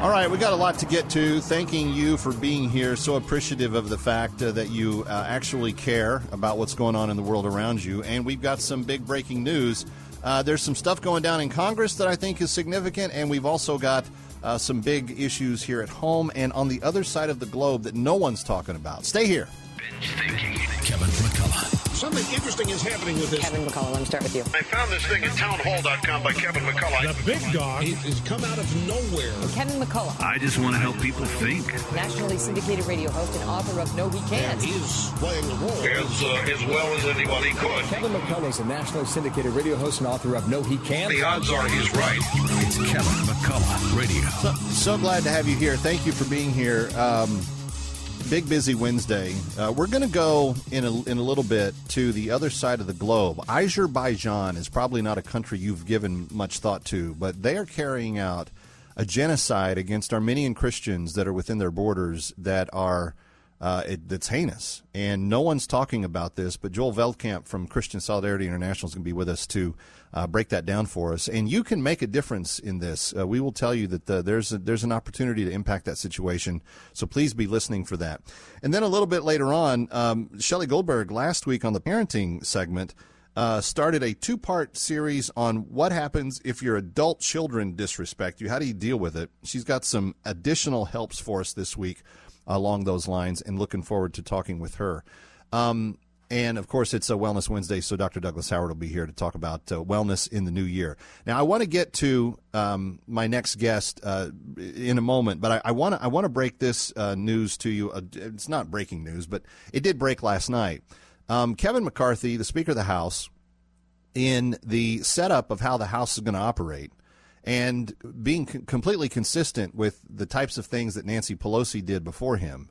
All right, we got a lot to get to. Thanking you for being here. So appreciative of the fact uh, that you uh, actually care about what's going on in the world around you. And we've got some big breaking news. Uh, there's some stuff going down in Congress that I think is significant, and we've also got uh, some big issues here at home and on the other side of the globe that no one's talking about. Stay here. Kevin McCullough. Something interesting is happening with this. Kevin McCullough, let me start with you. I found this thing at townhall.com by Kevin McCullough. The big dog has come out of nowhere. Kevin McCullough, I just want to help people think. nationally syndicated radio host and author of No He Can't. He is playing the role. As, uh, as well as anybody could. Kevin McCullough is a nationally syndicated radio host and author of No He Can't. The odds are he's right. It's Kevin McCullough Radio. So, so glad to have you here. Thank you for being here. Um, big busy Wednesday. Uh, we're going to go in a, in a little bit to the other side of the globe. Azerbaijan is probably not a country you've given much thought to, but they are carrying out a genocide against Armenian Christians that are within their borders that are uh, it, that's heinous, and no one's talking about this. But Joel Veldkamp from Christian Solidarity International is going to be with us to uh, break that down for us. And you can make a difference in this. Uh, we will tell you that uh, there's a, there's an opportunity to impact that situation. So please be listening for that. And then a little bit later on, um, Shelley Goldberg last week on the parenting segment. Uh, started a two part series on what happens if your adult children disrespect you. How do you deal with it? She's got some additional helps for us this week along those lines and looking forward to talking with her. Um, and of course, it's a Wellness Wednesday, so Dr. Douglas Howard will be here to talk about uh, wellness in the new year. Now, I want to get to um, my next guest uh, in a moment, but I want to I want to break this uh, news to you. Uh, it's not breaking news, but it did break last night. Um, Kevin McCarthy, the Speaker of the House, in the setup of how the House is going to operate, and being c- completely consistent with the types of things that Nancy Pelosi did before him,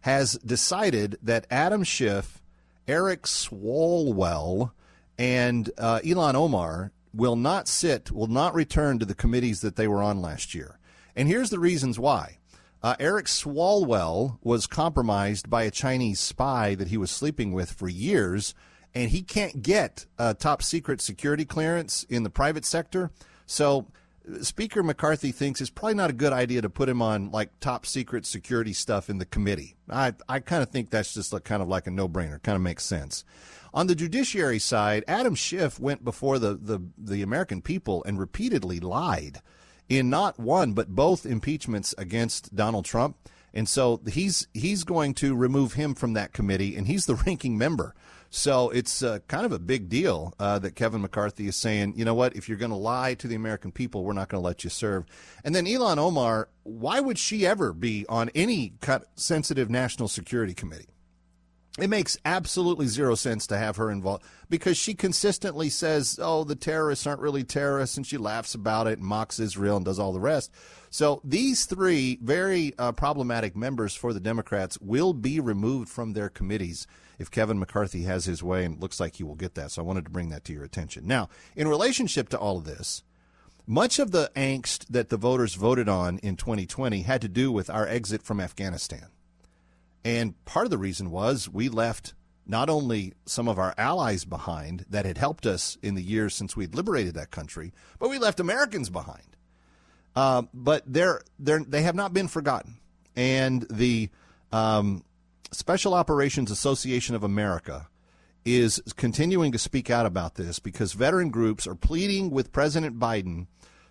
has decided that Adam Schiff, Eric Swalwell, and uh, Ilhan Omar will not sit, will not return to the committees that they were on last year. And here's the reasons why. Uh, Eric Swalwell was compromised by a Chinese spy that he was sleeping with for years, and he can't get a top secret security clearance in the private sector. So Speaker McCarthy thinks it's probably not a good idea to put him on like top secret security stuff in the committee. I, I kind of think that's just like, kind of like a no brainer, kind of makes sense. On the judiciary side, Adam Schiff went before the, the, the American people and repeatedly lied in not one but both impeachments against Donald Trump. And so he's he's going to remove him from that committee, and he's the ranking member. So it's uh, kind of a big deal uh, that Kevin McCarthy is saying, you know what, if you're going to lie to the American people, we're not going to let you serve. And then Ilhan Omar, why would she ever be on any cut sensitive national security committee? It makes absolutely zero sense to have her involved because she consistently says, oh, the terrorists aren't really terrorists, and she laughs about it and mocks Israel and does all the rest. So these three very uh, problematic members for the Democrats will be removed from their committees if Kevin McCarthy has his way, and it looks like he will get that. So I wanted to bring that to your attention. Now, in relationship to all of this, much of the angst that the voters voted on in 2020 had to do with our exit from Afghanistan. And part of the reason was we left not only some of our allies behind that had helped us in the years since we'd liberated that country, but we left Americans behind. Uh, but they're, they're, they have not been forgotten. And the um, Special Operations Association of America is continuing to speak out about this because veteran groups are pleading with President Biden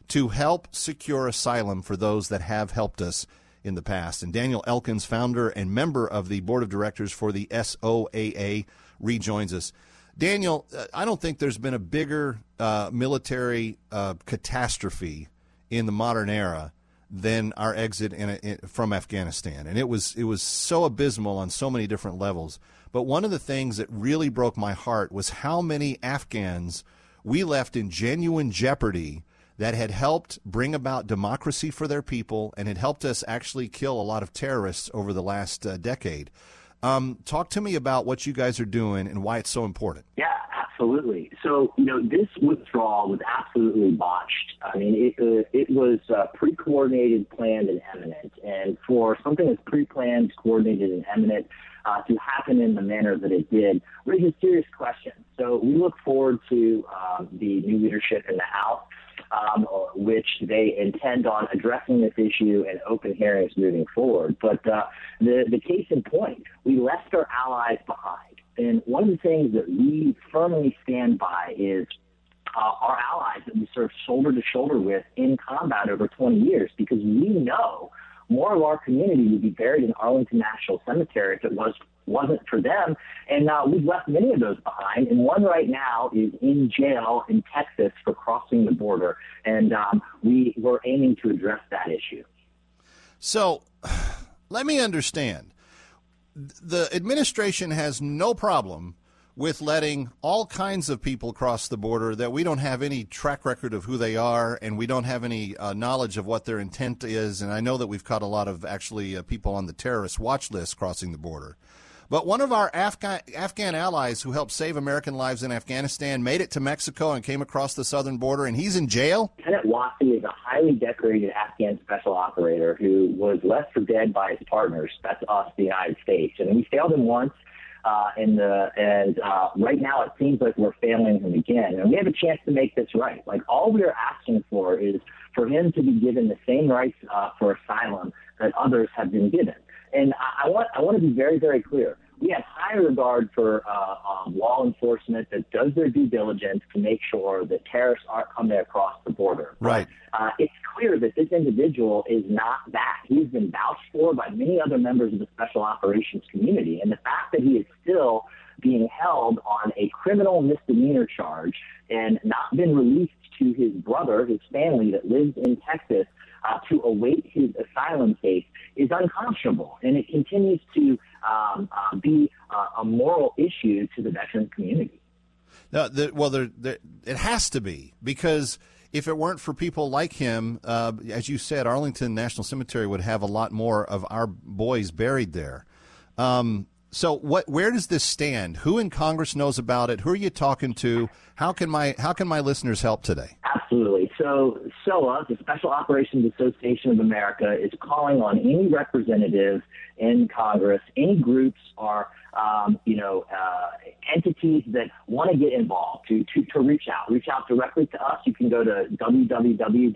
to help secure asylum for those that have helped us in the past. And Daniel Elkins, founder and member of the board of directors for the SOAA, rejoins us. Daniel, uh, I don't think there's been a bigger uh, military uh, catastrophe in the modern era than our exit in a, in, from Afghanistan, and it was it was so abysmal on so many different levels. But one of the things that really broke my heart was how many Afghans we left in genuine jeopardy that had helped bring about democracy for their people and had helped us actually kill a lot of terrorists over the last uh, decade. Um, talk to me about what you guys are doing and why it's so important. Yeah, absolutely. So, you know, this withdrawal was absolutely botched. I mean, it, uh, it was uh, pre coordinated, planned, and eminent. And for something that's pre planned, coordinated, and eminent, uh, to happen in the manner that it did raises serious questions. So we look forward to um, the new leadership in the House um, which they intend on addressing this issue in open hearings moving forward. But uh, the, the case in point, we left our allies behind. And one of the things that we firmly stand by is uh, our allies that we served shoulder to shoulder with in combat over 20 years because we know more of our community would be buried in Arlington National Cemetery if it was wasn't for them. And uh, we've left many of those behind. And one right now is in jail in Texas for crossing the border. And um, we were aiming to address that issue. So let me understand. The administration has no problem with letting all kinds of people cross the border that we don't have any track record of who they are and we don't have any uh, knowledge of what their intent is. And I know that we've caught a lot of actually uh, people on the terrorist watch list crossing the border. But one of our Afghan, Afghan allies who helped save American lives in Afghanistan made it to Mexico and came across the southern border, and he's in jail. Lieutenant Watson is a highly decorated Afghan special operator who was left for dead by his partners. That's us, the United States. And we failed him once. Uh, in the and uh, right now it seems like we're failing him again, and we have a chance to make this right. Like all we are asking for is for him to be given the same rights uh, for asylum that others have been given. And I, I want I want to be very very clear. We have high regard for uh, um, law enforcement that does their due diligence to make sure that terrorists aren't coming across the border. Right. Uh, it's clear that this individual is not that. He's been vouched for by many other members of the special operations community, and the fact that he is still being held on a criminal misdemeanor charge and not been released to his brother, his family that lives in Texas, uh, to await his asylum case is unconscionable, and it continues to um, uh, be uh, a moral issue to the veteran community. No, the, well, there, there, it has to be because if it weren't for people like him, uh, as you said, Arlington National Cemetery would have a lot more of our boys buried there. Um, so, what? Where does this stand? Who in Congress knows about it? Who are you talking to? How can my How can my listeners help today? Absolutely. So, SOA, the Special Operations Association of America, is calling on any representative in Congress, any groups or um, you know uh, entities that want to get involved to, to to reach out. Reach out directly to us. You can go to www.soaa.org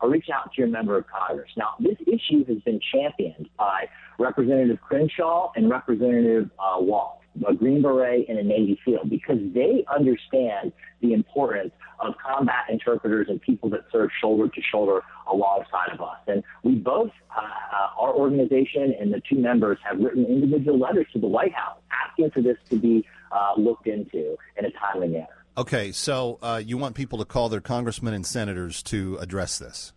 or reach out to your member of Congress. Now, this issue has been championed by Representative Crenshaw and Representative uh, Waltz a Green Beret and a Navy SEAL because they understand the importance of combat interpreters and people that serve shoulder to shoulder alongside of us. And we both, uh, uh, our organization and the two members, have written individual letters to the White House asking for this to be uh, looked into in a timely manner. Okay, so uh, you want people to call their congressmen and senators to address this?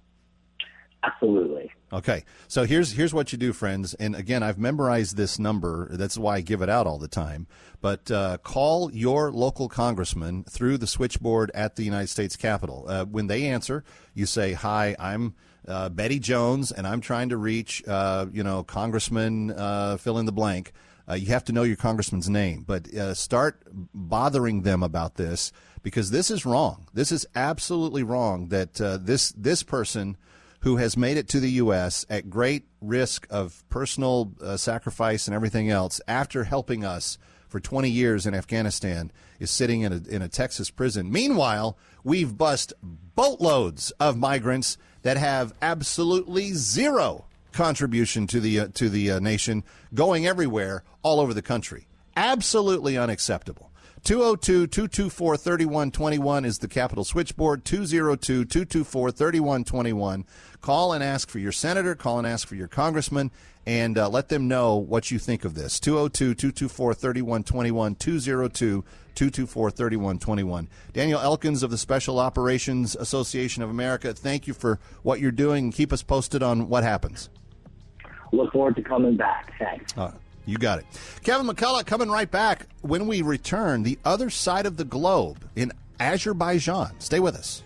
Absolutely. Okay, so here's here's what you do, friends. And again, I've memorized this number. That's why I give it out all the time. But uh, call your local congressman through the switchboard at the United States Capitol. Uh, when they answer, you say, "Hi, I'm uh, Betty Jones, and I'm trying to reach, uh, you know, Congressman uh, fill in the blank." Uh, you have to know your congressman's name, but start bothering them about this because this is wrong. This is absolutely wrong. That this this person who has made it to the U.S. at great risk of personal uh, sacrifice and everything else after helping us for 20 years in Afghanistan is sitting in a, in a Texas prison. Meanwhile, we've bust boatloads of migrants that have absolutely zero contribution to the uh, to the uh, nation going everywhere all over the country. Absolutely unacceptable. 202 224 3121 is the Capitol switchboard. 202 224 3121. Call and ask for your senator, call and ask for your congressman, and uh, let them know what you think of this. 202 224 3121. 202 224 3121. Daniel Elkins of the Special Operations Association of America, thank you for what you're doing. Keep us posted on what happens. Look forward to coming back. Thanks. Uh, you got it. Kevin McCullough coming right back when we return the other side of the globe in Azerbaijan. Stay with us.